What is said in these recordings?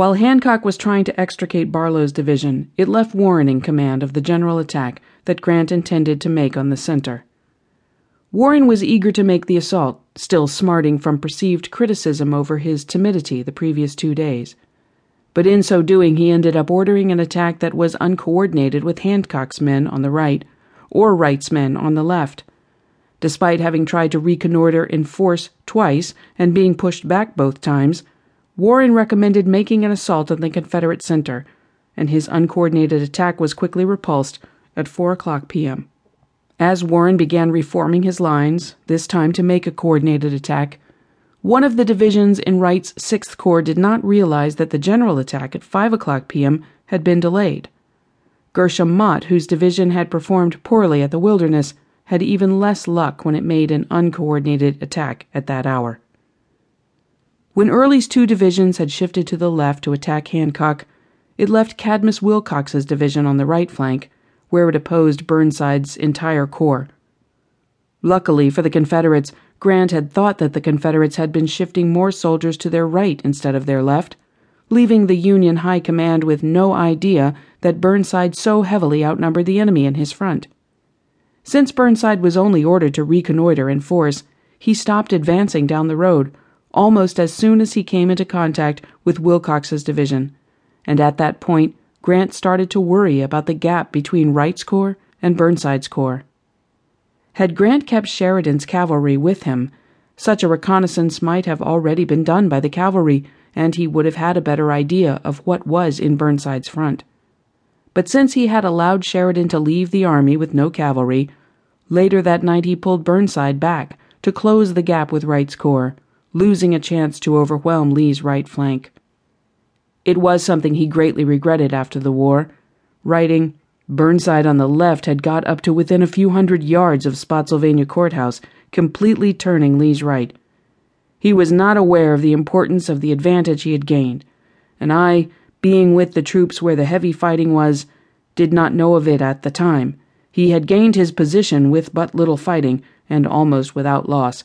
While Hancock was trying to extricate Barlow's division, it left Warren in command of the general attack that Grant intended to make on the center. Warren was eager to make the assault, still smarting from perceived criticism over his timidity the previous two days. But in so doing, he ended up ordering an attack that was uncoordinated with Hancock's men on the right or Wright's men on the left. Despite having tried to reconnoiter in force twice and being pushed back both times, Warren recommended making an assault on the Confederate center, and his uncoordinated attack was quickly repulsed at 4 o'clock p.m. As Warren began reforming his lines, this time to make a coordinated attack, one of the divisions in Wright's 6th Corps did not realize that the general attack at 5 o'clock p.m. had been delayed. Gershom Mott, whose division had performed poorly at the Wilderness, had even less luck when it made an uncoordinated attack at that hour. When Early's two divisions had shifted to the left to attack Hancock, it left Cadmus Wilcox's division on the right flank where it opposed Burnside's entire corps. Luckily for the Confederates, Grant had thought that the Confederates had been shifting more soldiers to their right instead of their left, leaving the Union High Command with no idea that Burnside so heavily outnumbered the enemy in his front. Since Burnside was only ordered to reconnoiter in force, he stopped advancing down the road almost as soon as he came into contact with Wilcox's division, and at that point Grant started to worry about the gap between Wright's Corps and Burnside's Corps. Had Grant kept Sheridan's cavalry with him, such a reconnaissance might have already been done by the cavalry, and he would have had a better idea of what was in Burnside's front. But since he had allowed Sheridan to leave the army with no cavalry, later that night he pulled Burnside back to close the gap with Wright's Corps, losing a chance to overwhelm Lee's right flank. It was something he greatly regretted after the war, writing, Burnside on the left had got up to within a few hundred yards of Spotsylvania Courthouse, completely turning Lee's right. He was not aware of the importance of the advantage he had gained, and I, being with the troops where the heavy fighting was, did not know of it at the time. He had gained his position with but little fighting, and almost without loss.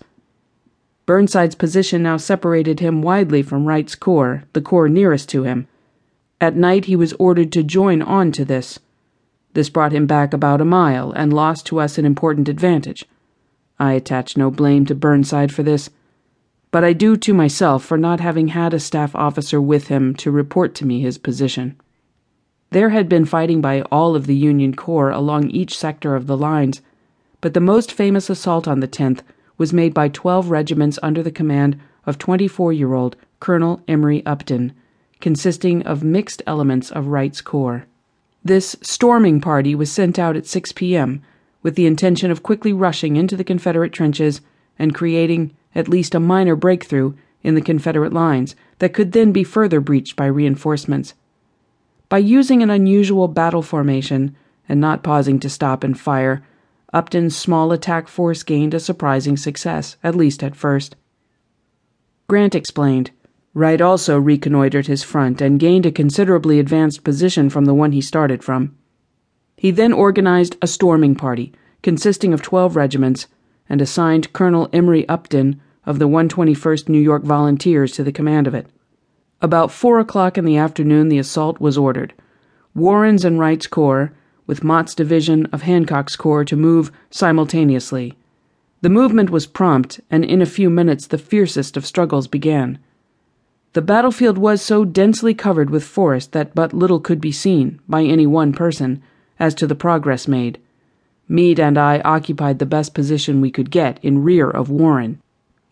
Burnside's position now separated him widely from Wright's corps, the corps nearest to him. At night he was ordered to join on to this. This brought him back about a mile and lost to us an important advantage. I attach no blame to Burnside for this, but I do to myself for not having had a staff officer with him to report to me his position. There had been fighting by all of the Union Corps along each sector of the lines, but the most famous assault on the 10th was made by 12 regiments under the command of 24 year old Colonel Emory Upton, consisting of mixed elements of Wright's Corps. This storming party was sent out at 6 p.m. with the intention of quickly rushing into the Confederate trenches and creating at least a minor breakthrough in the Confederate lines that could then be further breached by reinforcements. By using an unusual battle formation and not pausing to stop and fire, Upton's small attack force gained a surprising success, at least at first. Grant explained. Wright also reconnoitered his front and gained a considerably advanced position from the one he started from. He then organized a storming party consisting of 12 regiments and assigned Colonel Emory Upton of the 121st New York Volunteers to the command of it. About four o'clock in the afternoon, the assault was ordered. Warren's and Wright's corps with Mott's division of Hancock's corps to move simultaneously. The movement was prompt, and in a few minutes the fiercest of struggles began. The battlefield was so densely covered with forest that but little could be seen, by any one person, as to the progress made. Meade and I occupied the best position we could get in rear of Warren.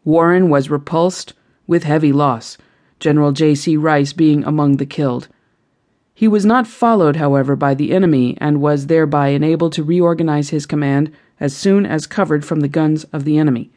Warren was repulsed with heavy loss, General J. C. Rice being among the killed. He was not followed, however, by the enemy and was thereby enabled to reorganize his command as soon as covered from the guns of the enemy.